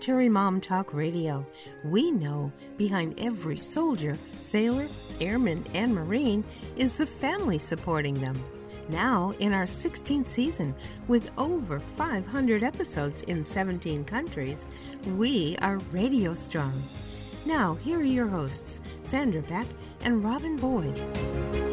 Military Mom Talk Radio. We know behind every soldier, sailor, airman, and Marine is the family supporting them. Now, in our 16th season, with over 500 episodes in 17 countries, we are radio strong. Now, here are your hosts, Sandra Beck and Robin Boyd.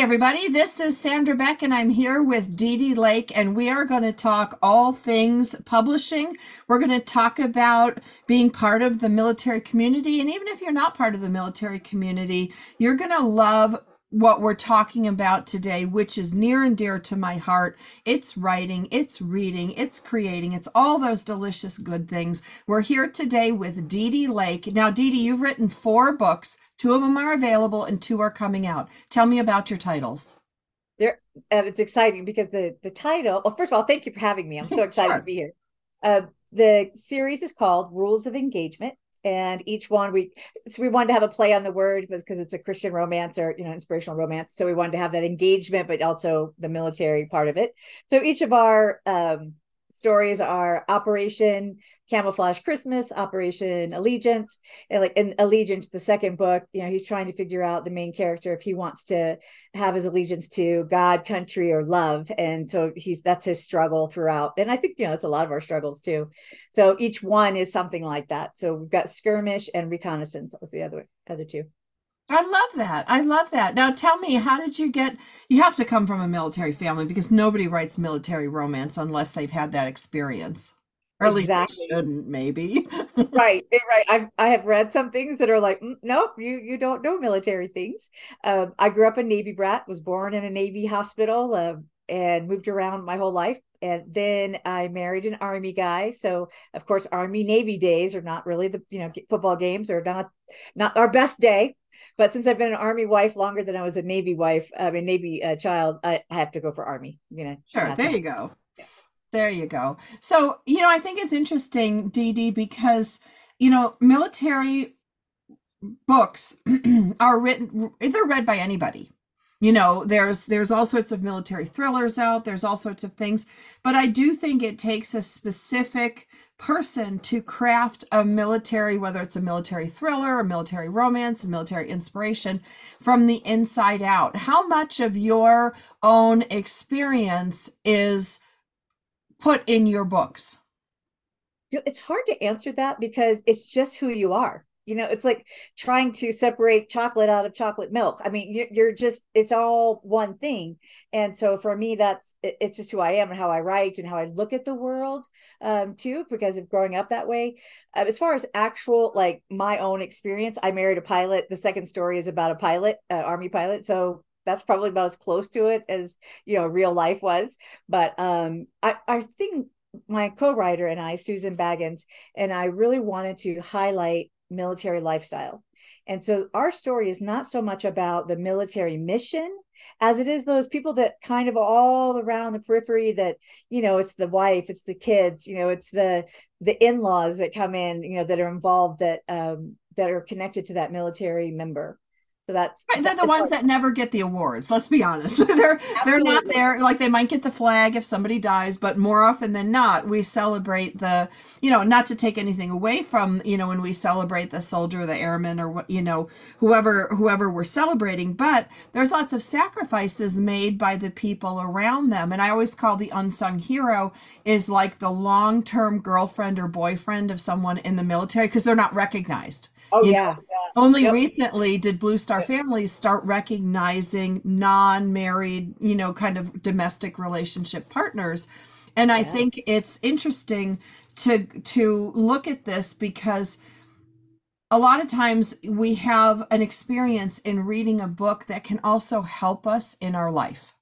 Everybody, this is Sandra Beck, and I'm here with Dee Dee Lake, and we are going to talk all things publishing. We're going to talk about being part of the military community. And even if you're not part of the military community, you're going to love what we're talking about today, which is near and dear to my heart. It's writing, it's reading, it's creating, it's all those delicious good things. We're here today with Dee Dee Lake. Now, Dee Dee, you've written four books Two of them are available and two are coming out. Tell me about your titles. There, uh, it's exciting because the the title. Well, first of all, thank you for having me. I'm so excited sure. to be here. Uh, the series is called Rules of Engagement, and each one we so we wanted to have a play on the word because it's a Christian romance or you know inspirational romance. So we wanted to have that engagement, but also the military part of it. So each of our um, stories are Operation Camouflage Christmas, Operation Allegiance, and like in Allegiance, the second book, you know, he's trying to figure out the main character if he wants to have his allegiance to God, country, or love, and so he's that's his struggle throughout. And I think you know it's a lot of our struggles too. So each one is something like that. So we've got skirmish and reconnaissance. Was the other other two. I love that. I love that. Now tell me, how did you get you have to come from a military family because nobody writes military romance unless they've had that experience. Or at exactly. least shouldn't, maybe. right, right. I've I have read some things that are like, mm, nope, you you don't know military things. Um, I grew up a Navy brat, was born in a Navy hospital, uh, and moved around my whole life. And then I married an Army guy. So of course, Army Navy days are not really the you know football games are not not our best day. But since I've been an Army wife longer than I was a Navy wife, I mean Navy uh, child, I, I have to go for Army. You know, sure. There you go. There you go. So, you know, I think it's interesting, Dee Dee, because, you know, military books are written, they're read by anybody. You know, there's there's all sorts of military thrillers out, there's all sorts of things, but I do think it takes a specific person to craft a military, whether it's a military thriller, a military romance, a military inspiration from the inside out. How much of your own experience is put in your books? It's hard to answer that because it's just who you are. You know, it's like trying to separate chocolate out of chocolate milk. I mean, you're, just, it's all one thing. And so for me, that's, it's just who I am and how I write and how I look at the world um, too, because of growing up that way. Uh, as far as actual, like my own experience, I married a pilot. The second story is about a pilot, uh, army pilot. So that's probably about as close to it as you know real life was but um i i think my co-writer and i susan baggins and i really wanted to highlight military lifestyle. And so our story is not so much about the military mission as it is those people that kind of all around the periphery that you know it's the wife it's the kids you know it's the the in-laws that come in you know that are involved that um that are connected to that military member so that's right, they're the ones that never get the awards. Let's be honest. they're Absolutely. they're not there. Like they might get the flag if somebody dies, but more often than not, we celebrate the you know not to take anything away from you know when we celebrate the soldier, the airman, or what you know whoever whoever we're celebrating. But there's lots of sacrifices made by the people around them, and I always call the unsung hero is like the long term girlfriend or boyfriend of someone in the military because they're not recognized. Oh you yeah. yeah. Only yep. recently did Blue Star families start recognizing non-married, you know, kind of domestic relationship partners. And I think it's interesting to to look at this because a lot of times we have an experience in reading a book that can also help us in our life.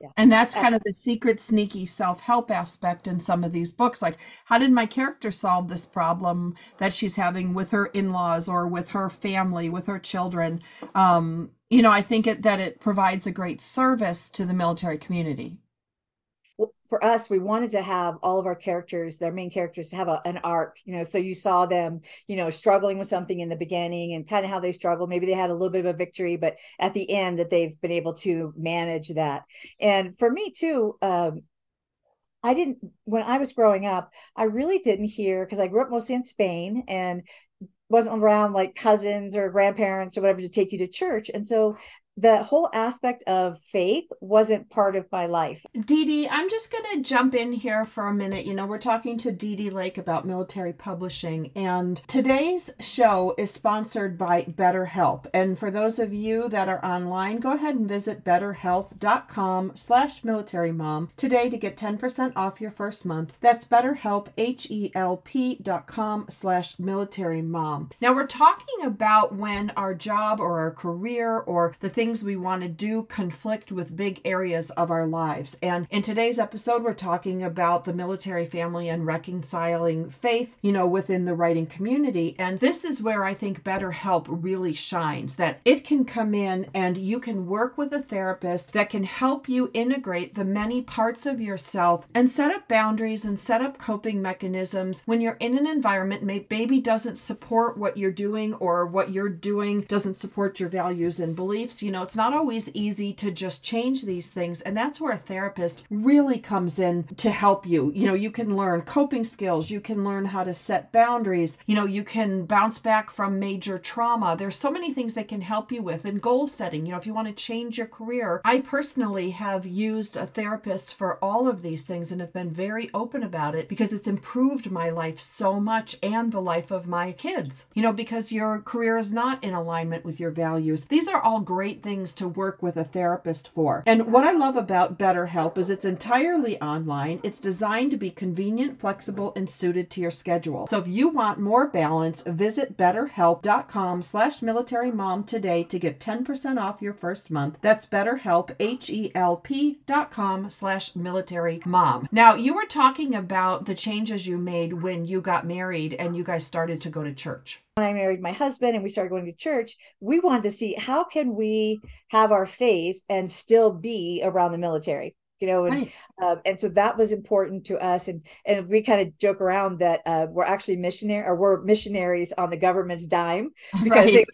Yeah. And that's kind of the secret, sneaky self help aspect in some of these books. Like, how did my character solve this problem that she's having with her in laws or with her family, with her children? Um, you know, I think it, that it provides a great service to the military community. For us, we wanted to have all of our characters, their main characters, to have a, an arc, you know. So you saw them, you know, struggling with something in the beginning and kind of how they struggle. Maybe they had a little bit of a victory, but at the end, that they've been able to manage that. And for me too, um, I didn't when I was growing up, I really didn't hear because I grew up mostly in Spain and wasn't around like cousins or grandparents or whatever to take you to church. And so the whole aspect of faith wasn't part of my life. Dee Dee, I'm just going to jump in here for a minute. You know, we're talking to Dee Dee Lake about military publishing, and today's show is sponsored by BetterHelp. And for those of you that are online, go ahead and visit betterhelp.com slash military mom today to get 10% off your first month. That's betterhelp, H-E-L-P dot com slash military mom. Now, we're talking about when our job or our career or the thing things we want to do conflict with big areas of our lives. And in today's episode, we're talking about the military family and reconciling faith, you know, within the writing community. And this is where I think BetterHelp really shines that it can come in and you can work with a therapist that can help you integrate the many parts of yourself and set up boundaries and set up coping mechanisms when you're in an environment maybe doesn't support what you're doing or what you're doing doesn't support your values and beliefs. You know, know, it's not always easy to just change these things. And that's where a therapist really comes in to help you. You know, you can learn coping skills, you can learn how to set boundaries, you know, you can bounce back from major trauma. There's so many things they can help you with and goal setting. You know, if you want to change your career, I personally have used a therapist for all of these things and have been very open about it because it's improved my life so much and the life of my kids. You know, because your career is not in alignment with your values. These are all great things to work with a therapist for. And what I love about BetterHelp is it's entirely online. It's designed to be convenient, flexible, and suited to your schedule. So if you want more balance, visit betterhelp.com slash military mom today to get 10% off your first month. That's betterhelp, H-E-L-P dot com slash military mom. Now, you were talking about the changes you made when you got married and you guys started to go to church when I married my husband and we started going to church, we wanted to see how can we have our faith and still be around the military, you know, and right. um, and so that was important to us, and and we kind of joke around that uh, we're actually missionary or we're missionaries on the government's dime because right. they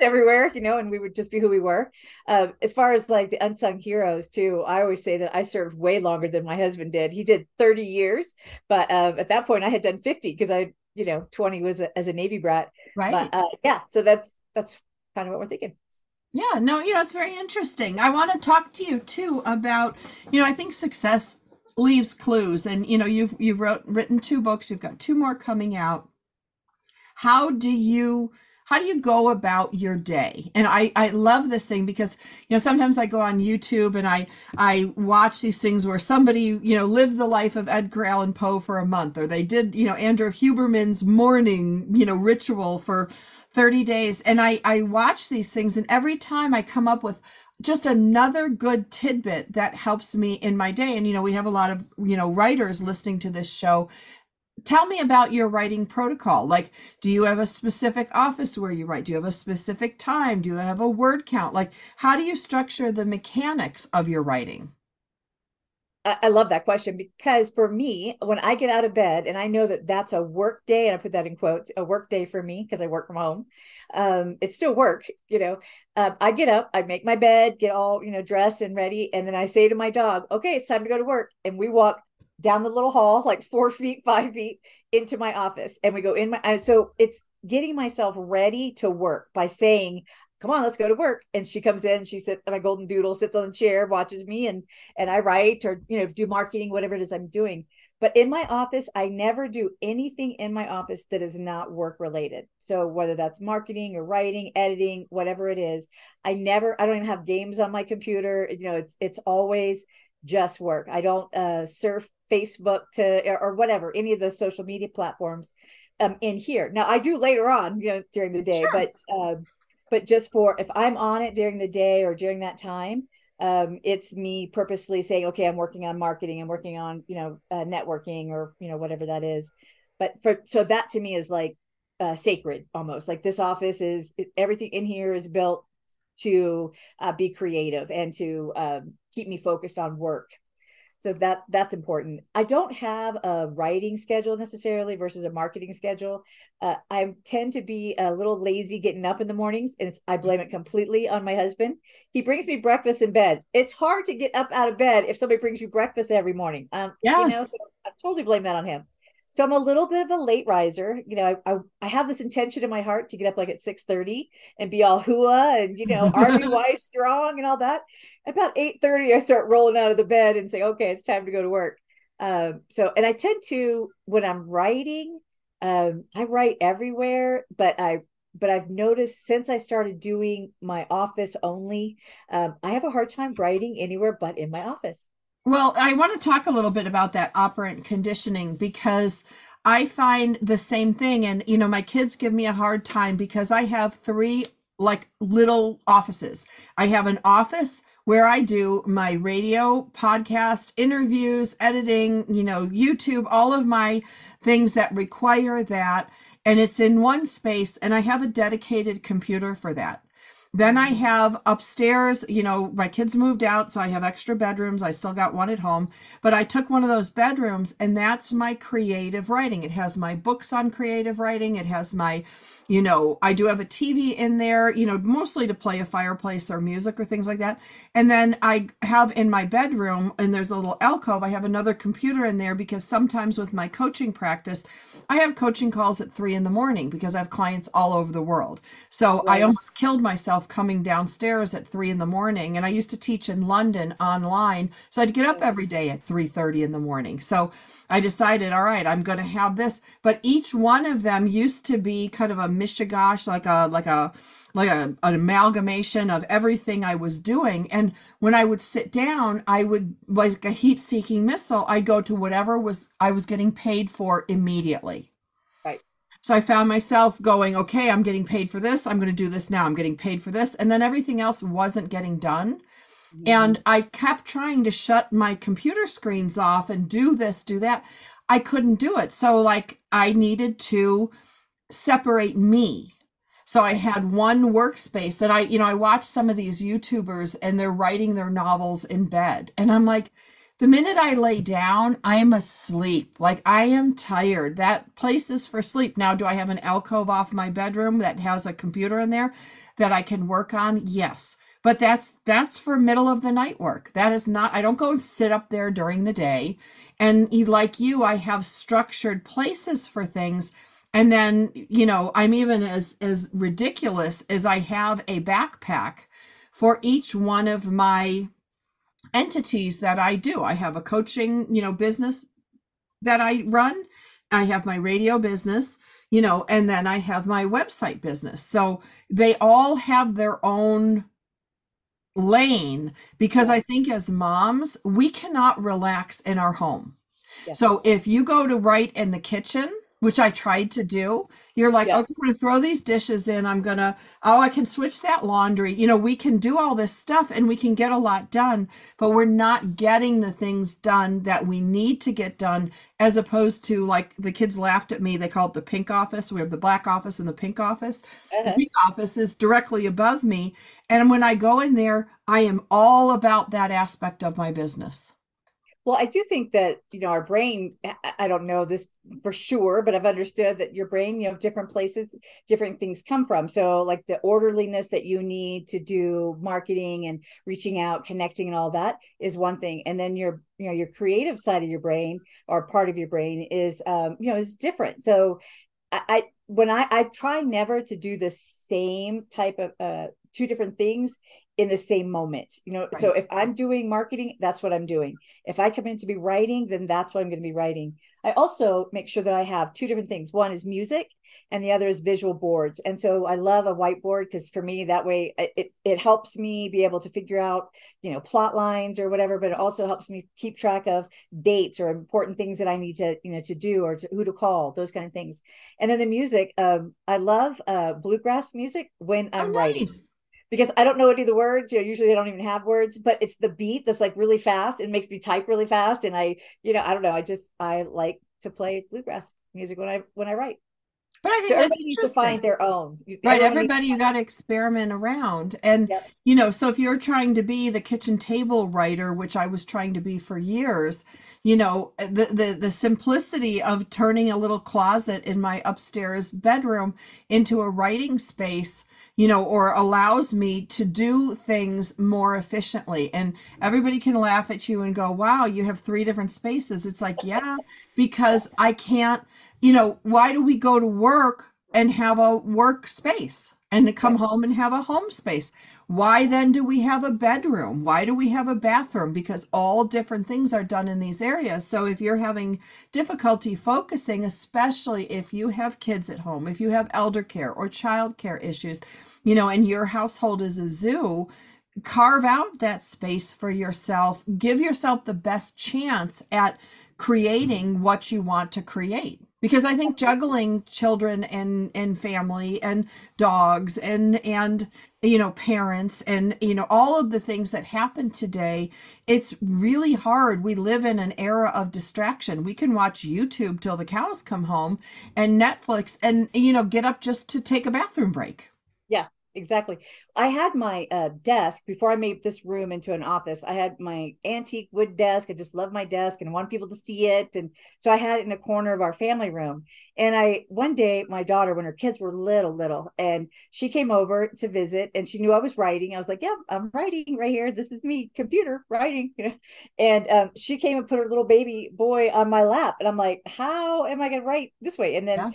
everywhere, you know, and we would just be who we were. Um, as far as like the unsung heroes too, I always say that I served way longer than my husband did. He did 30 years, but uh, at that point I had done 50 because I you know 20 was a, as a navy brat right. but, uh, yeah so that's that's kind of what we're thinking. Yeah no you know it's very interesting. I want to talk to you too about you know i think success leaves clues and you know you've you've wrote written two books you've got two more coming out. How do you how do you go about your day? And i i love this thing because you know sometimes i go on youtube and i i watch these things where somebody you know lived the life of edgar allan poe for a month or they did you know andrew huberman's morning you know ritual for 30 days. And i i watch these things and every time i come up with just another good tidbit that helps me in my day. And you know we have a lot of you know writers listening to this show tell me about your writing protocol. Like, do you have a specific office where you write? Do you have a specific time? Do you have a word count? Like, how do you structure the mechanics of your writing? I love that question because for me, when I get out of bed and I know that that's a work day, and I put that in quotes, a work day for me because I work from home. Um, it's still work, you know. Um, I get up, I make my bed, get all you know dressed and ready, and then I say to my dog, "Okay, it's time to go to work," and we walk down the little hall, like four feet, five feet into my office. And we go in my, so it's getting myself ready to work by saying, come on, let's go to work. And she comes in, she sits, my golden doodle sits on the chair, watches me and, and I write or, you know, do marketing, whatever it is I'm doing. But in my office, I never do anything in my office that is not work related. So whether that's marketing or writing, editing, whatever it is, I never, I don't even have games on my computer. You know, it's, it's always just work. I don't uh, surf Facebook to or, whatever any of the social media platforms um, in here. Now I do later on, you know, during the day, sure. but uh, but just for if I'm on it during the day or during that time, um, it's me purposely saying, okay, I'm working on marketing, I'm working on you know uh, networking or you know whatever that is. But for so that to me is like uh, sacred almost. Like this office is everything in here is built to uh, be creative and to um, keep me focused on work. so that that's important. I don't have a writing schedule necessarily versus a marketing schedule. Uh, i tend to be a little lazy getting up in the mornings and it's i blame it completely on my husband. He brings me breakfast in bed. It's hard to get up out of bed if somebody brings you breakfast every morning. Um yes. you know so i totally blame that on him so I'm a little bit of a late riser. You know, I, I, I have this intention in my heart to get up like at 6:30 and be all hooah and you know, army wife strong and all that. About 8:30, I start rolling out of the bed and say, okay, it's time to go to work. Um, so and I tend to when I'm writing, um, I write everywhere, but I but I've noticed since I started doing my office only, um, I have a hard time writing anywhere but in my office. Well, I want to talk a little bit about that operant conditioning because I find the same thing. And, you know, my kids give me a hard time because I have three like little offices. I have an office where I do my radio, podcast, interviews, editing, you know, YouTube, all of my things that require that. And it's in one space, and I have a dedicated computer for that. Then I have upstairs, you know, my kids moved out, so I have extra bedrooms. I still got one at home, but I took one of those bedrooms and that's my creative writing. It has my books on creative writing. It has my, you know, I do have a TV in there, you know, mostly to play a fireplace or music or things like that. And then I have in my bedroom, and there's a little alcove, I have another computer in there because sometimes with my coaching practice, I have coaching calls at three in the morning because I have clients all over the world. So right. I almost killed myself coming downstairs at three in the morning. And I used to teach in London online. So I'd get up every day at 3 30 in the morning. So I decided, all right, I'm going to have this. But each one of them used to be kind of a mishigash, like a, like a, like a, an amalgamation of everything I was doing. And when I would sit down, I would like a heat seeking missile, I'd go to whatever was I was getting paid for immediately. Right. So I found myself going, okay, I'm getting paid for this. I'm going to do this now. I'm getting paid for this. And then everything else wasn't getting done. Mm-hmm. And I kept trying to shut my computer screens off and do this, do that. I couldn't do it. So, like, I needed to separate me so I had one workspace that I, you know, I watch some of these YouTubers and they're writing their novels in bed. And I'm like, the minute I lay down, I am asleep. Like I am tired. That place is for sleep. Now, do I have an alcove off my bedroom that has a computer in there that I can work on? Yes. But that's that's for middle of the night work. That is not I don't go and sit up there during the day. And like you, I have structured places for things and then you know i'm even as as ridiculous as i have a backpack for each one of my entities that i do. I have a coaching you know business that i run. I have my radio business you know and then i have my website business. So they all have their own lane because i think as moms we cannot relax in our home. Yeah. so if you go to write in the kitchen which I tried to do. You're like, yeah. okay, I'm going to throw these dishes in. I'm going to, oh, I can switch that laundry. You know, we can do all this stuff and we can get a lot done, but we're not getting the things done that we need to get done, as opposed to like the kids laughed at me. They called it the pink office. We have the black office and the pink office. Uh-huh. The pink office is directly above me. And when I go in there, I am all about that aspect of my business. Well, I do think that, you know, our brain, I don't know this for sure, but I've understood that your brain, you know, different places, different things come from. So, like the orderliness that you need to do marketing and reaching out, connecting, and all that is one thing. And then your, you know, your creative side of your brain or part of your brain is, um, you know, is different. So, I, I when I, I try never to do the same type of uh, two different things in the same moment you know? Right. so if i'm doing marketing that's what i'm doing. If i come in to be writing then that's what i'm going to be writing. I also make sure that i have two different things. One is music and the other is visual boards. And so i love a whiteboard because for me that way it, it helps me be able to figure out you know plot lines or whatever but it also helps me keep track of dates or important things that i need to you know to do or to, who to call those kind of things. And then the music um i love uh bluegrass music when i'm oh, nice. writing because I don't know any of the words. You know, usually they don't even have words, but it's the beat that's like really fast. It makes me type really fast, and I, you know, I don't know. I just I like to play bluegrass music when I when I write. But I think so everybody needs to find their own. Right, everybody you got to experiment around. And Yep. you know, so if you're trying to be the kitchen table writer, which I was trying to be for years, you know, the the the simplicity of turning a little closet in my upstairs bedroom into a writing space, you know, or allows me to do things more efficiently. And everybody can laugh at you and go, "Wow, you have three different spaces." It's like, "Yeah, because I can't, you know, why do we go to work and have a work space and to come home and have a home space. Why then do we have a bedroom? Why do we have a bathroom? Because all different things are done in these areas. So if you're having difficulty focusing, especially if you have kids at home, if you have elder care or child care issues, you know, and your household is a zoo, carve out that space for yourself. Give yourself the best chance at creating what you want to create because i think juggling children and and family and dogs and and you know parents and you know all of the things that happen today it's really hard. We live in an era of distraction. We can watch youtube till the cows come home and netflix and you know get up just to take a bathroom break exactly. I had my uh, desk before I made this room into an office. I had my antique wood desk. I just love my desk and wanted people to see it. And so I had it in a corner of our family room. And I, one day, my daughter, when her kids were little, little, and she came over to visit and she knew I was writing. I was like, yeah, I'm writing right here. This is me, computer writing. And um, she came and put her little baby boy on my lap. And I'm like, how am I going to write this way? And then Yeah.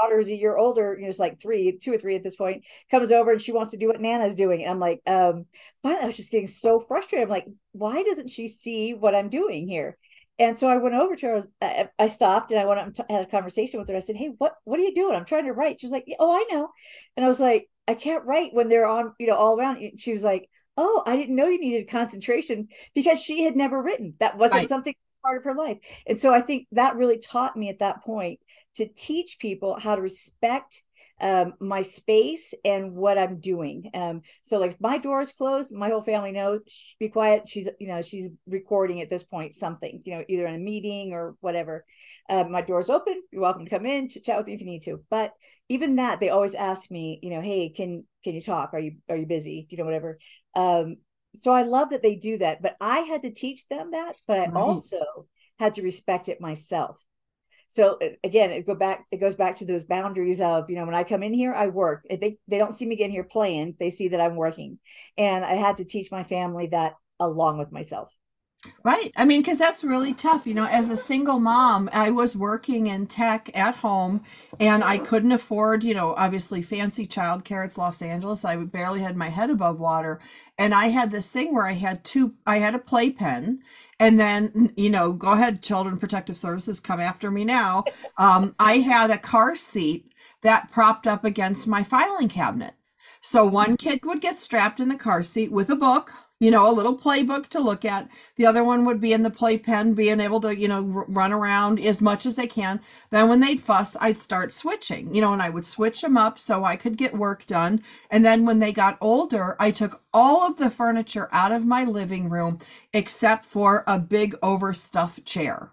Daughter who's a year older, you know, it's like three, two or three at this point, comes over and she wants to do what Nana's doing. And I'm like, um, but I was just getting so frustrated. I'm like, why doesn't she see what I'm doing here? And so I went over to her. I, was, I, I stopped and I went up and had a conversation with her. I said, "Hey, what what are you doing? I'm trying to write." She was like, "Oh, I know." And I was like, "I can't write when they're on, you know, all around." She was like, "Oh, I didn't know you needed concentration because she had never written. That wasn't Right. something part of her life." And so I think that really taught me at that point to teach people how to respect um, my space and what I'm doing. Um, so like if my door is closed, my whole family knows, Shh, be quiet. She's, you know, she's recording at this point, something, you know, either in a meeting or whatever. Uh, my door's open. You're welcome to come in, chat with me if you need to. But even that, they always ask me, you know, hey, can can you talk? Are you are you busy? You know, whatever. Um, so I love that they do that. But I had to teach them that, but I Right. also had to respect it myself. So again, it go back. It goes back to those boundaries of you know when I come in here, I work. They they don't see me get here playing. They see that I'm working, and I had to teach my family that along with myself. Right. I mean, because that's really tough. You know, as a single mom, I was working in tech at home and I couldn't afford, you know, obviously fancy childcare. It's Los Angeles. I barely had my head above water. And I had this thing where I had two, I had a playpen and then, you know, go ahead, Children Protective Services, come after me now. Um, I had a car seat that propped up against my filing cabinet. So one kid would get strapped in the car seat with a book, you know, a little playbook to look at. The other one would be in the playpen, being able to, you know, run around as much as they can. Then when they'd fuss, I'd start switching, you know, and I would switch them up so I could get work done. And then when they got older, I took all of the furniture out of my living room except for a big overstuffed chair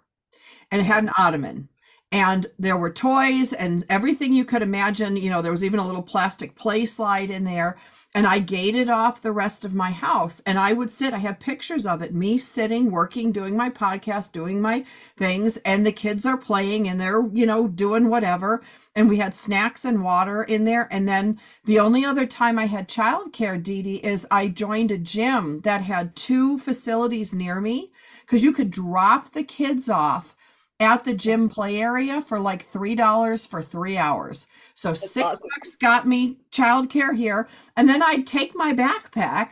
and it had an ottoman and there were toys and everything you could imagine. You know there was even a little plastic play slide in there. And i gated off the rest of my house. And i would sit i have pictures of it me sitting working doing my podcast doing my things. And the kids are playing and they're you know doing whatever. And we had snacks and water in there. And then the only other time i had childcare Dee is i joined a gym that had two facilities near me. Because you could drop the kids off at the gym play area for like three dollars for three hours. So six awesome. bucks got me childcare here, and then I'd take my backpack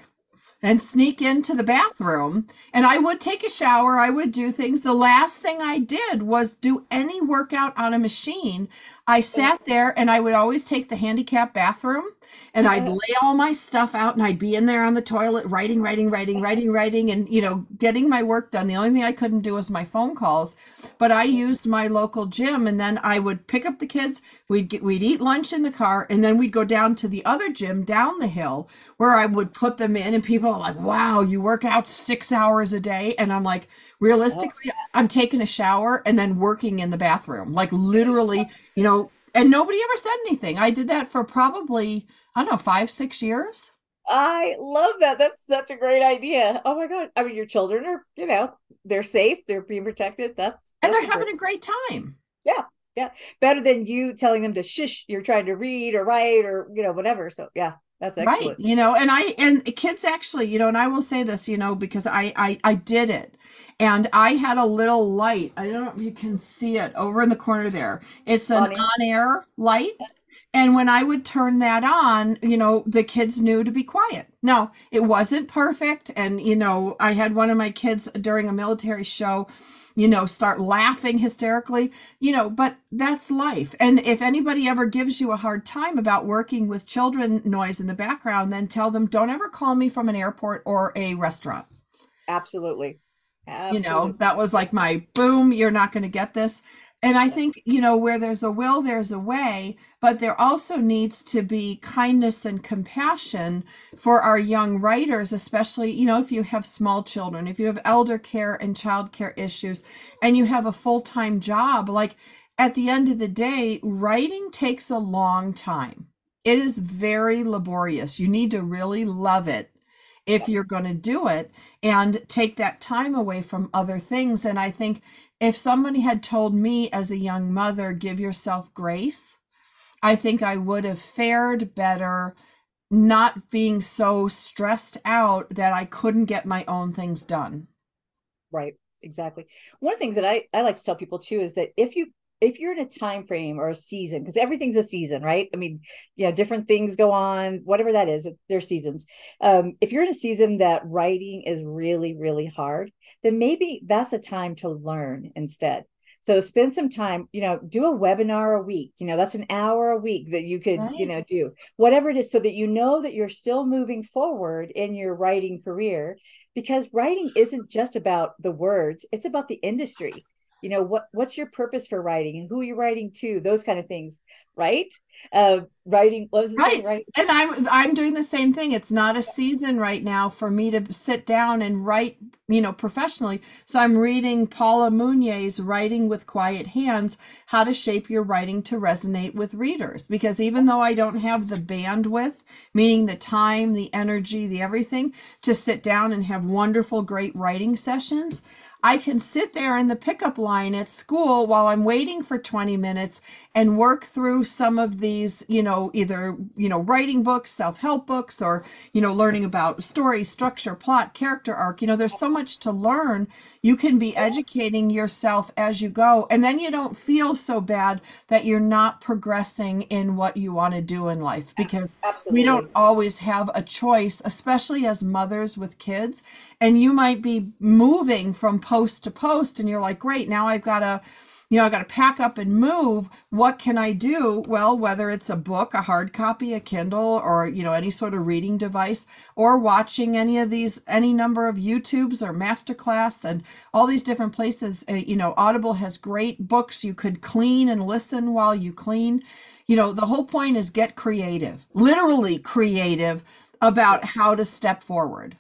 and sneak into the bathroom and I would take a shower, I would do things. The last thing I did was do any workout on a machine. I sat there and I would always take the handicap bathroom and I'd uh-huh. lay all my stuff out and I'd be in there on the toilet writing, writing, writing, writing, writing, and you know, getting my work done. The only thing I couldn't do was my phone calls, but I used my local gym and then I would pick up the kids. We'd get, we'd eat lunch in the car and then we'd go down to the other gym down the hill where I would put them in and people are like, wow, you work out six hours a day. And I'm like, realistically, I'm taking a shower and then working in the bathroom, like literally, you know, and nobody ever said anything. I did that for probably, I don't know, five, six years. I love that. That's such a great idea. Oh my God. I mean, your children are, you know, they're safe, they're being protected. That's, and they're having a great time. Yeah. Yeah. Better than you telling them to shush, you're trying to read or write or, you know, whatever. So, yeah. That's excellent. Right. You know, and I and kids actually, you know, and I will say this, you know, because I I I did it. And I had a little light. I don't know if you can see it over in the corner there. It's an on-air light. And when I would turn that on, you know, the kids knew to be quiet. No, it wasn't perfect. And, you know, I had one of my kids during a military show you know, start laughing hysterically, you know, but that's life. And if anybody ever gives you a hard time about working with children noise in the background, then tell them, don't ever call me from an airport or a restaurant. Absolutely. Absolutely. You know, that was like my boom, you're not going to get this. And I think, you know, where there's a will, there's a way, but there also needs to be kindness and compassion for our young writers, especially, you know, if you have small children, if you have elder care and child care issues, and you have a full time job. Like at the end of the day, writing takes a long time. It is very laborious. You need to really love it if you're going to do it and take that time away from other things. And I think if somebody had told me as a young mother, give yourself grace, I think I would have fared better not being so stressed out that I couldn't get my own things done. Right, exactly. One of the things that I, I like to tell people too is that if you if you're in a time frame or a season because everything's a season right i mean you know different things go on whatever that is there's seasons um, if you're in a season that writing is really really hard then maybe that's a time to learn instead. So spend some time, you know, do a webinar a week. You know, that's an hour a week that you could, right. you know, do whatever it is so that you know that you're still moving forward in your writing career because writing isn't just about the words, it's about the industry. You know, what what's your purpose for writing and who are you writing to? Those kind of things, right? Uh writing right. right and i'm i'm doing the same thing. It's not a season right now for me to sit down and write you know professionally. So i'm reading paula Munier's writing with quiet hands how to shape your writing to resonate with readers. Because even though i don't have the bandwidth meaning the time the energy the everything to sit down and have wonderful great writing sessions I can sit there in the pickup line at school while I'm waiting for 20 minutes and work through some of these, you know, either, you know, writing books, self help books, or, you know, learning about story, structure, plot, character arc. You know, there's so much to learn. You can be educating yourself as you go. And then you don't feel so bad that you're not progressing in what you want to do in life because Absolutely. we don't always have a choice, especially as mothers with kids. And you might be moving from post to post and you're like great now i've got to you know i got to pack up and move. What can i do? Well whether it's a book a hard copy a kindle or you know any sort of reading device or watching any of these any number of youtubes or masterclass and all these different places uh, you know audible has great books you could clean and listen while you clean. You know the whole point is get creative literally creative about how to step forward.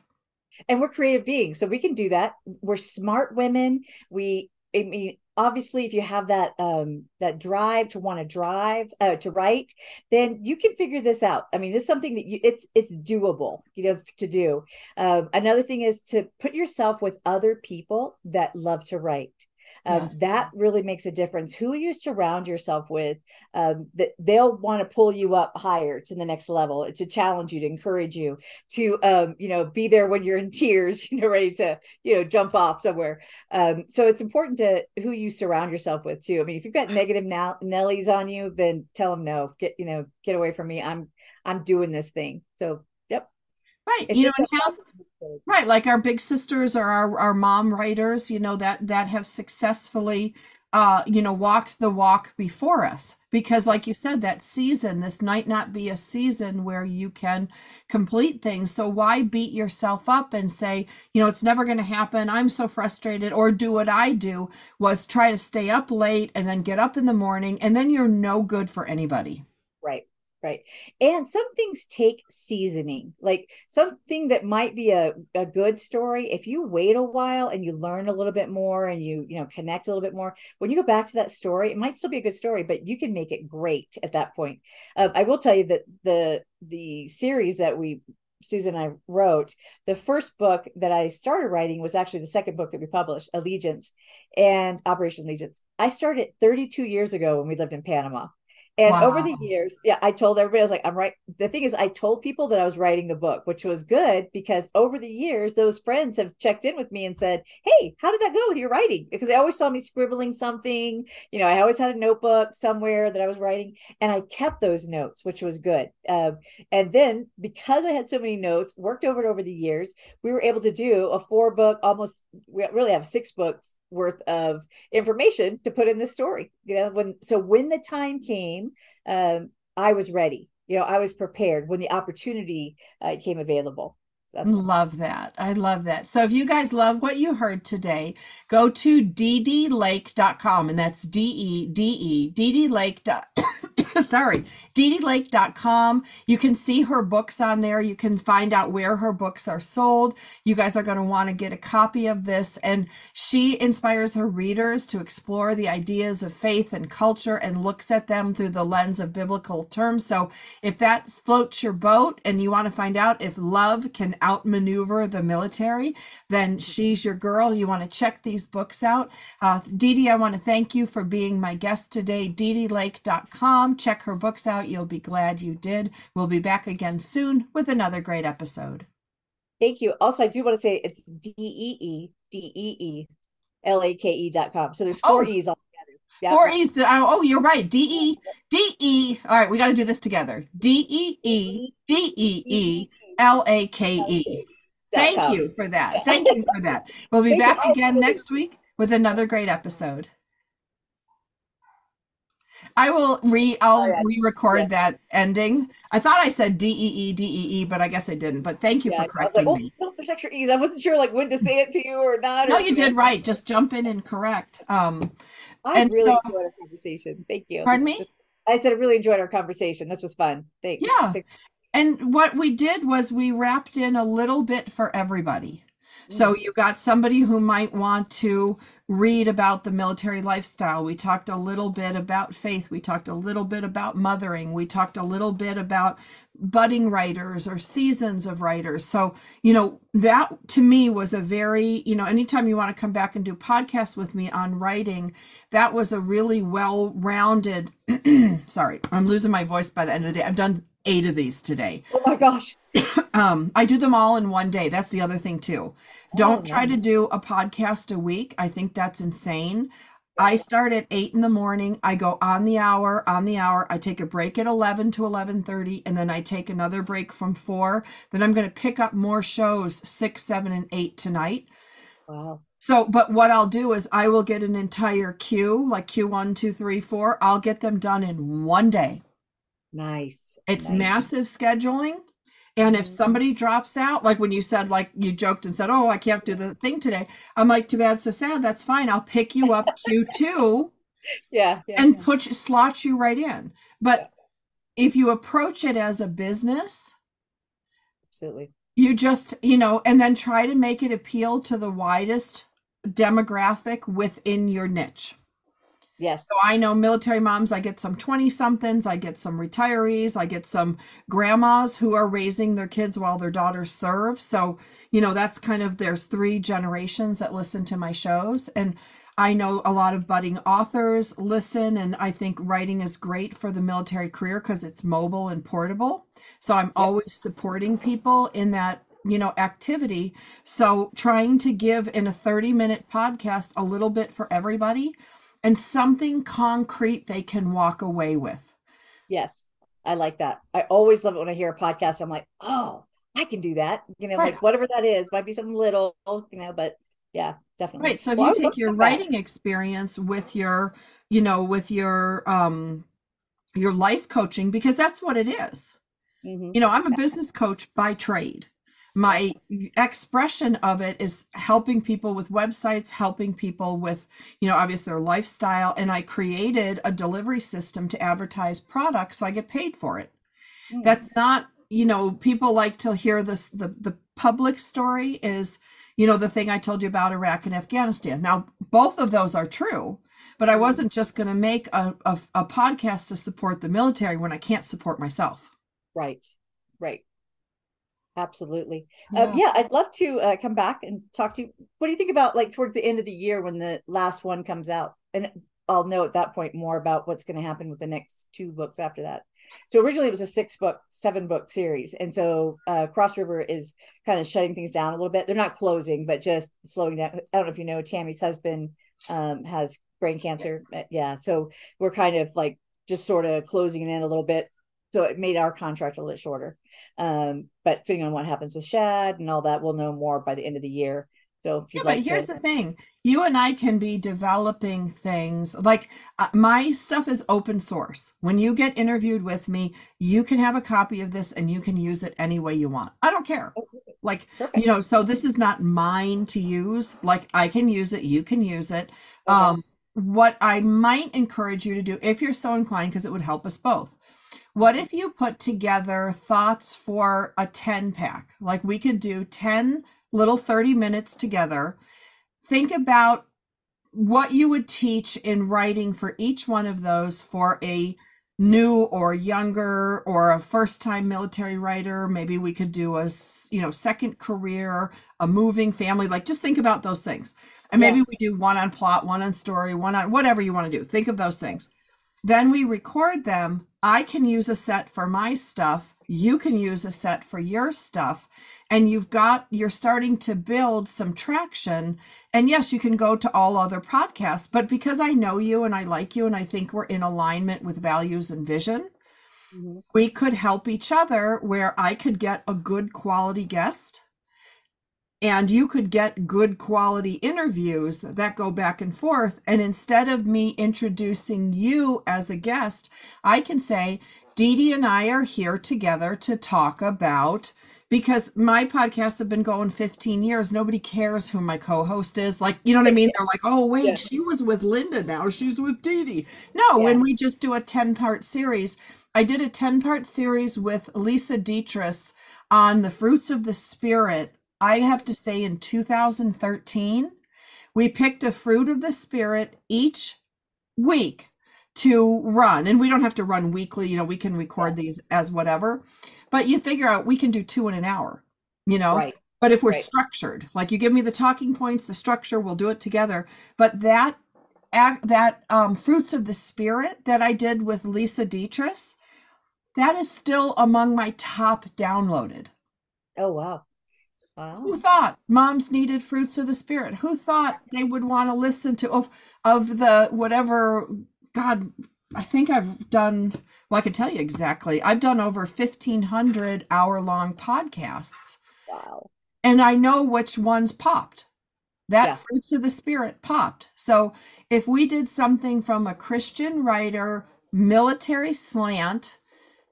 And we're creative beings so we can do that. We're smart women. We i mean obviously if you have that um that drive to want to drive uh, to write then you can figure this out. I mean it's something that you it's it's doable you know to do. Um, another thing is to put yourself with other people that love to write um, yes. that really makes a difference. Who you surround yourself with um, that they'll want to pull you up higher to the next level to challenge you to encourage you to um, you know be there when you're in tears you know ready to you know jump off somewhere. Um, so it's important to who you surround yourself with too. I mean if you've got negative nellies on you then tell them no. Get you know get away from me. I'm i'm doing this thing. So right it's you know right like our big sisters or our, our mom writers you know that that have successfully uh you know walked the walk before us. Because like you said that season this might not be a season where you can complete things. So why beat yourself up and say you know it's never going to happen. I'm so frustrated or do what i do was try to stay up late and then get up in the morning and then you're no good for anybody right and some things take seasoning like something that might be a, a good story if you wait a while and you learn a little bit more and you you know connect a little bit more when you go back to that story it might still be a good story but you can make it great at that point um, i will tell you that the the series that we Susan and I wrote, the first book that I started writing was actually the second book that we published, Allegiance and Operation Allegiance. I started 32 years ago when we lived in Panama. And wow. over the years, yeah, I told everybody, I was like, I'm right. The thing is, I told people that I was writing the book, which was good because over the years, those friends have checked in with me and said, Hey, how did that go with your writing? Because they always saw me scribbling something. You know, I always had a notebook somewhere that I was writing, and I kept those notes, which was good. Um, and then because I had so many notes, worked over it over the years, we were able to do a four book, almost, we really have six books worth of information to put in the story you know when so when the time came um i was ready you know i was prepared when the opportunity uh, came available That's- love that. I love that. So if you guys love what you heard today, go to ddlake.com and that's D E D E ddlake.com sorry, ddlake.com. You can see her books on there. You can find out where her books are sold. You guys are going to want to get a copy of this. And she inspires her readers to explore the ideas of faith and culture and looks at them through the lens of biblical terms. So if that floats your boat and you want to find out if love can outmaneuver the military, then she's your girl. You want to check these books out. Uh, Dee Dee, I want to thank you for being my guest today. ddlake.com check her books out. You'll be glad you did. We'll be back again soon with another great episode. Thank you. Also, I do want to say it's D E E D E E L A K E dot com. So there's four oh. E's all together. Yeah. Four E's. To, oh, oh, you're right. D E D E. All right, we got to do this together. D E E D E E L A K E. Thank you for that. Thank you for that. We'll be back again next week with another great episode. I will re I'll oh, re-record yeah. that ending. I thought I said D E E D E E, but I guess I didn't. But thank you yeah, for correcting like, me. Oh, there's extra E's. I wasn't sure like when to say it to you or not. No, you did right. Just jump in and correct. Um I really so, enjoyed our conversation. Thank you. Pardon me? I said I really enjoyed our conversation. This was fun. Thanks. Yeah. And what we did was we wrapped in a little bit for everybody. So mm-hmm. you got somebody who might want to read about the military lifestyle. We talked a little bit about faith. We talked a little bit about mothering. We talked a little bit about budding writers or seasons of writers. So, you know, that to me was a very, you know, anytime you want to come back and do podcasts with me on writing, that was a really well rounded, sorry, I'm losing my voice by the end of the day. I've done eight of these today. Oh my gosh. um, I do them all in one day. That's the other thing too. Don't oh, try to do a podcast a week. I think that's insane. I start at eight in the morning. I go on the hour, on the hour. I take a break at eleven to eleven thirty, and then I take another break from four. Then I'm going to pick up more shows six, seven, and eight tonight. Wow. So, but what I'll do is I will get an entire queue, like Q one, two, three, four. I'll get them done in one day. Nice. It's nice. massive scheduling. And if mm-hmm. somebody drops out, like when you said, like you joked and said, Oh, I can't do the thing today. I'm like, too bad, so sad. That's fine. I'll pick you up Q2. yeah, yeah, and yeah. put slot you right in. But yeah. if you approach it as a business, absolutely. You just, you know, and then try to make it appeal to the widest demographic within your niche. Yes. So I know military moms, I get some 20 somethings, I get some retirees, I get some grandmas who are raising their kids while their daughters serve. So, you know, that's kind of there's three generations that listen to my shows. And I know a lot of budding authors listen, and I think writing is great for the military career because it's mobile and portable. So I'm always supporting people in that you know activity so trying to give in a 30 minute podcast a little bit for everybody and something concrete they can walk away with. Yes, I like that. I always love it when I hear a podcast. I'm like, oh, I can do that. You know, right. like whatever that is, might be something little, you know, but yeah, definitely. Right. So if well, you take your writing that. experience with your, you know, with your um your life coaching, because that's what it is. Mm-hmm. You know, I'm a business coach by trade my expression of it is helping people with websites helping people with you know obviously their lifestyle and i created a delivery system to advertise products so i get paid for it. Mm. that's not you know people like to hear this the the public story is you know the thing i told you about iraq and afghanistan. Now both of those are true but i mm. wasn't just going to make a, a, a podcast to support the military when i can't support myself. Right. Right absolutely. Yeah, um, yeah. i'd love to uh, come back and talk to you. What do you think about like towards the end of the year when the last one comes out? And i'll know at that point more about what's going to happen with the next two books after that. So originally it was a six book seven book series. And so uh, cross river is kind of shutting things down a little bit. They're not closing but just slowing down. I don't know if you know tammy's husband um, has brain cancer. Yeah so we're kind of like just sort of closing it in a little bit so it made our contract a little shorter. Um, but depending on what happens with Shad and all that, we'll know more by the end of the year. So yeah, like but here's to... the thing: you and I can be developing things. Like uh, my stuff is open source. When you get interviewed with me, you can have a copy of this and you can use it any way you want. I don't care. Like perfect. you know, so this is not mine to use. Like I can use it, you can use it. Okay. Um, what I might encourage you to do, if you're so inclined, because it would help us both, what if you put together thoughts for a 10 pack? Like we could do 10 little 30 minutes together. Think about what you would teach in writing for each one of those for a new or younger or a first time military writer maybe we could do a you know second career a moving family like just think about those things and maybe yeah. we do one on plot one on story one on whatever you want to do think of those things then we record them. I can use a set for my stuff. You can use a set for your stuff. And you've got, you're starting to build some traction. And yes, you can go to all other podcasts, but because I know you and I like you and I think we're in alignment with values and vision, mm-hmm. we could help each other where I could get a good quality guest and you could get good quality interviews that go back and forth. And instead of me introducing you as a guest, I can say, Dee Dee and I are here together to talk about because my podcasts have been going 15 years. Nobody cares who my co-host is. Like, you know what I mean? They're like, oh, wait, yeah. she was with Linda. Now she's with Dee Dee. No, yeah. when we just do a 10 part series, I did a 10 part series with Lisa Dietrich on the fruits of the spirit I have to say, in 2013, we picked a fruit of the spirit each week to run. And we don't have to run weekly, you know, we can record these as whatever. But you figure out we can do two in an hour, you know? Right. But if we're right. structured, like you give me the talking points, the structure, we'll do it together. But that that um, fruits of the spirit that I did with Lisa Dietrich, that is still among my top downloaded. Oh wow. Wow. Who thought moms needed fruits of the spirit? Who thought they would want to listen to of of the whatever God I think I've done well I can tell you exactly. I've done over 1500 hour long podcasts. Wow. And I know which ones popped. That yeah. fruits of the spirit popped. So if we did something from a Christian writer military slant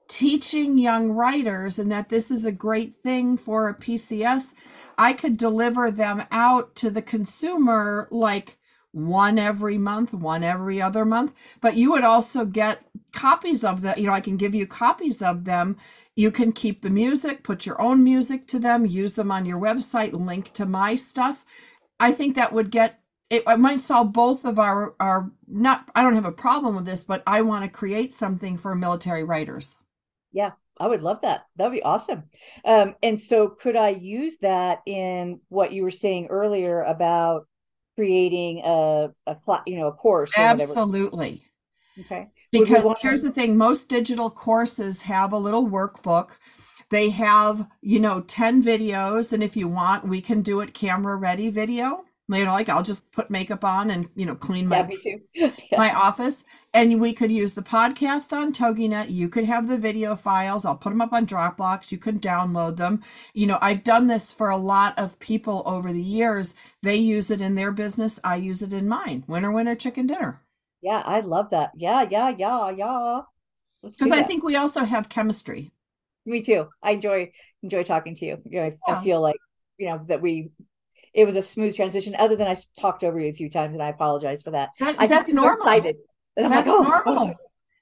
teaching young writers and that this is a great thing for a PCS, I could deliver them out to the consumer like one every month, one every other month. But you would also get copies of that. You know, I can give you copies of them. You can keep the music, put your own music to them, use them on your website, link to my stuff. I think that would get it, it might solve both of our our not I don't have a problem with this, but I want to create something for military writers. Yeah, I would love that. That'd be awesome. Um, and so, could I use that in what you were saying earlier about creating a, a you know, a course? Absolutely. Okay. Because here's to... the thing: most digital courses have a little workbook. They have, you know, 10 videos, and if you want, we can do it camera ready video you know like i'll just put makeup on and you know clean my yeah, me too. yeah. my office. And we could use the podcast on toginet. You could have the video files. I'll put them up on dropbox. You can download them. You know i've done this for a lot of people over the years. They use it in their business. I use it in mine. Winner winner chicken dinner. Yeah i love that. Yeah yeah yeah yeah. Because i think we also have chemistry. Me too. I enjoy enjoy talking to you, you know, I, yeah. I feel like you know that we it was a smooth transition. Other than I talked over you a few times, and I apologize for that. that I that's normal. So excited. And I'm that's like, oh, normal.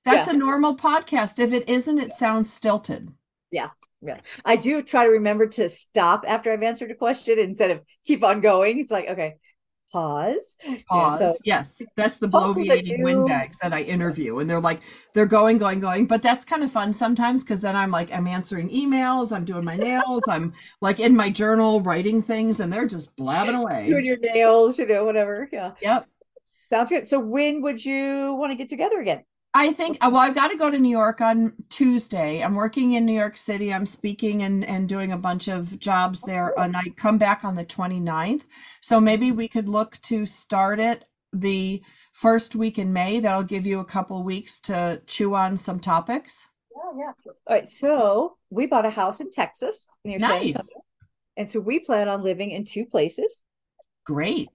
That's yeah. a normal podcast. If it isn't, it sounds stilted. Yeah. Yeah. I do try to remember to stop after I've answered a question instead of keep on going. It's like, okay, pause. Pause. So yes. That's the bloviating windbags that I interview. And they're like, they're going, going, going. But that's kind of fun sometimes because then I'm like, I'm answering emails, I'm doing my nails, I'm like in my journal writing things, and they're just blabbing away. Doing your nails, you know, whatever. Yeah. Yep. Sounds good. So when would you want to get together again? I think well, I've got to go to New York on Tuesday. I'm working in New York City. I'm speaking and, and doing a bunch of jobs there. And I come back on the 29th. So maybe we could look to start it the first week in May. That'll give you a couple weeks to chew on some topics. Yeah, yeah. All right. So we bought a house in Texas near nice. San Antonio. And so we plan on living in two places. Great.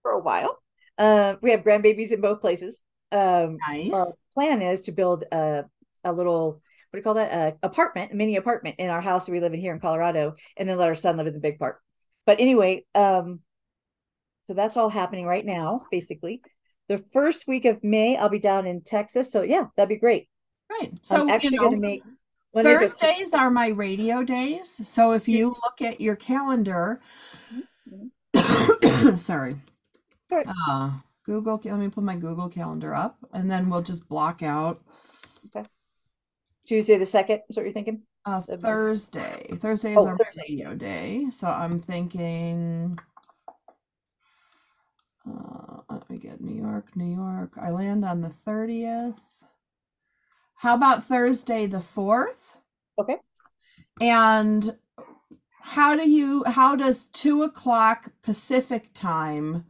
For a while. Uh, we have grandbabies in both places. Um, nice. Our plan is to build a a little what do you call that? A apartment, a mini apartment in our house that we live in here in Colorado, and then let our son live in the big part. But anyway, um, so that's all happening right now, basically. The first week of May, I'll be down in Texas. So yeah, that'd be great. Right. So I'm actually you know, going to make Thursdays are my radio days. So if you look at your calendar, mm-hmm. sorry. Uh, Google, let me put my Google calendar up and then we'll just block out. Okay. Tuesday the 2nd is what you're thinking? Uh, Thursday. Thursday is oh, our Thursday. radio day. So I'm thinking, uh, let me get New York, New York. I land on the 30th. How about Thursday the 4th? Okay. And how do you, how does two o'clock Pacific time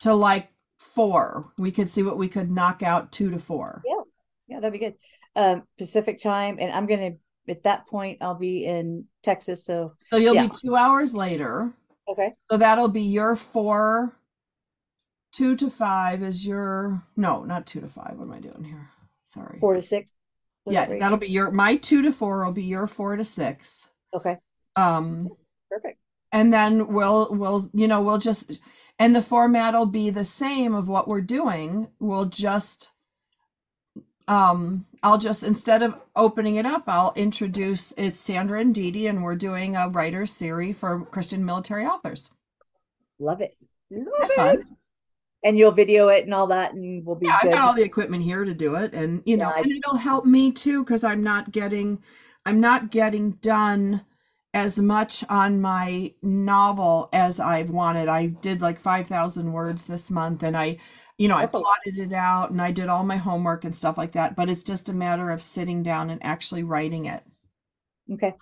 to like four. We could see what we could knock out two to four. Yeah, yeah, that'd be good. Um, Pacific time, and I'm gonna at that point I'll be in Texas. So so you'll yeah. be two hours later. Okay. So that'll be your four. Two to five is your no, not two to five. What am I doing here? Sorry. Four to six. Yeah, that that'll be your my two to four will be your four to six. Okay. Um. And then we'll we'll you know we'll just and the format will be the same of what we're doing. We'll just um i'll just instead of opening it up i'll introduce it's sandra and Dee Dee, and we're doing a writer series for christian military authors. Love it. Love it and you'll video it and all that and we'll be yeah, i've got all the equipment here to do it and you know yeah, and it'll help me too because i'm not getting i'm not getting done as much on my novel as I've wanted. I did like 5,000 words this month and I, you know, That's I plotted it out and I did all my homework and stuff like that, but it's just a matter of sitting down and actually writing it. Okay.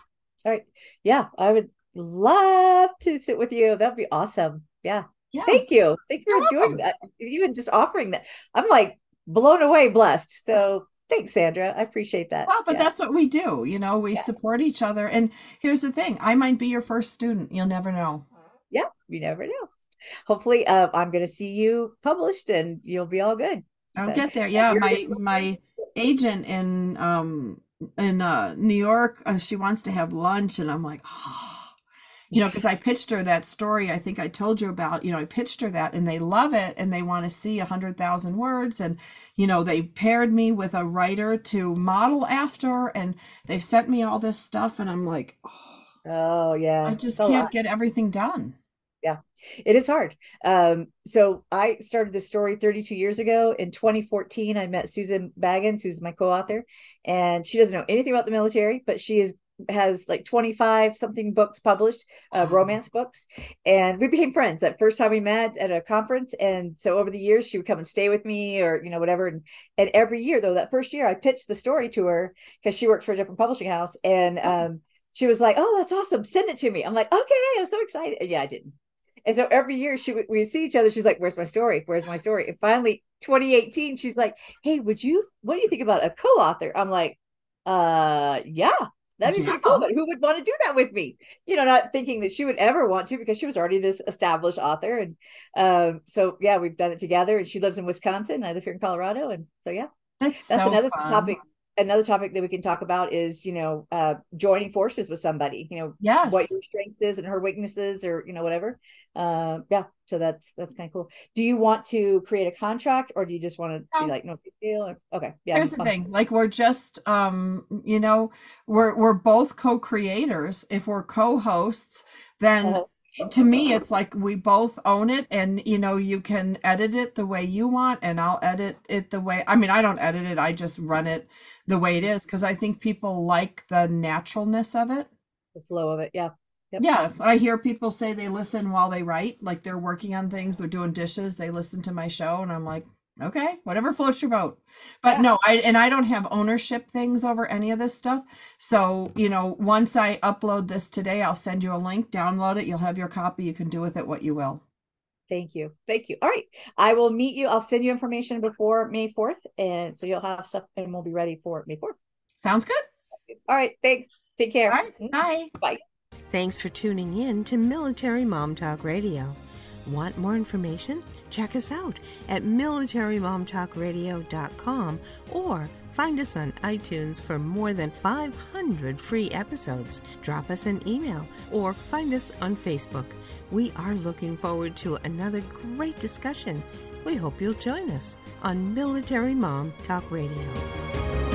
All right. Yeah, I would love to sit with you. That'd be awesome. Yeah. yeah. Thank you. Thank you for doing that. Even just offering that. I'm like blown away, blessed. So Thanks, Sandra. I appreciate that. Well, but yeah. that's what we do. You know, we yeah. support each other. And here's the thing I might be your first student. You'll never know. Yeah, you never know. Hopefully, uh, I'm going to see you published and you'll be all good. I'll so, get there. Yeah, my my agent in um in uh New York, uh, she wants to have lunch, and I'm like, oh you know, because I pitched her that story I think I told you about, you know, I pitched her that and they love it and they want to see a hundred thousand words. And, you know, they paired me with a writer to model after and they've sent me all this stuff. And I'm like, oh, oh yeah. I just can't get everything done. Yeah, it is hard. Um, so I started this story 32 years ago. In 2014, I met Susan Baggins, who's my co-author, and she doesn't know anything about the military, but she is has like 25 something books published uh, romance books. And we became friends that first time we met at a conference. And so over the years she would come and stay with me or you know whatever. And, and every year though that first year i pitched the story to her because she worked for a different publishing house. And um, she was like oh that's awesome. Send it to me. I'm like okay i'm so excited. Yeah i didn't. And so every year she we see each other. She's like where's my story? Where's my story? And finally 2018 she's like hey would you what do you think about a co-author? I'm like uh yeah That'd be yeah. pretty cool. But who would want to do that with me? You know, not thinking that she would ever want to because she was already this established author. And um, so yeah, we've done it together. And she lives in Wisconsin. I live here in Colorado. And so yeah. That's, that's so another fun. topic another topic that we can talk about is you know uh joining forces with somebody you know yes what your strength is and her weaknesses or you know whatever uh yeah so that's that's kind of cool do you want to create a contract or do you just want to No. be like no big deal or, okay yeah Here's the um, thing, like we're just um, you know, we're we're both co-creators. If we're co-hosts, then uh, to me it's like we both own it and you know, you can edit it the way you want and I'll edit it the way I mean, I don't edit it, I just run it the way it is because I think people like the naturalness of it. the flow of it yeah Yep. Yeah, I hear people say they listen while they write, like they're working on things, they're doing dishes, they listen to my show, and I'm like, okay, whatever floats your boat. But Yeah. no, I and I don't have ownership things over any of this stuff. So, you know, once I upload this today, I'll send you a link, download it, you'll have your copy, you can do with it what you will. thank you thank you all right i will meet you i'll send you information before may 4th and so you'll have stuff and we'll be ready for may 4th Sounds good? all right thanks take care All right. Bye. Bye. Thanks for tuning in to Military Mom Talk Radio. Want more information? Check us out at militarymomtalkradio.com or find us on iTunes for more than 500 free episodes. Drop us an email or find us on Facebook. We are looking forward to another great discussion. We hope you'll join us on Military Mom Talk Radio.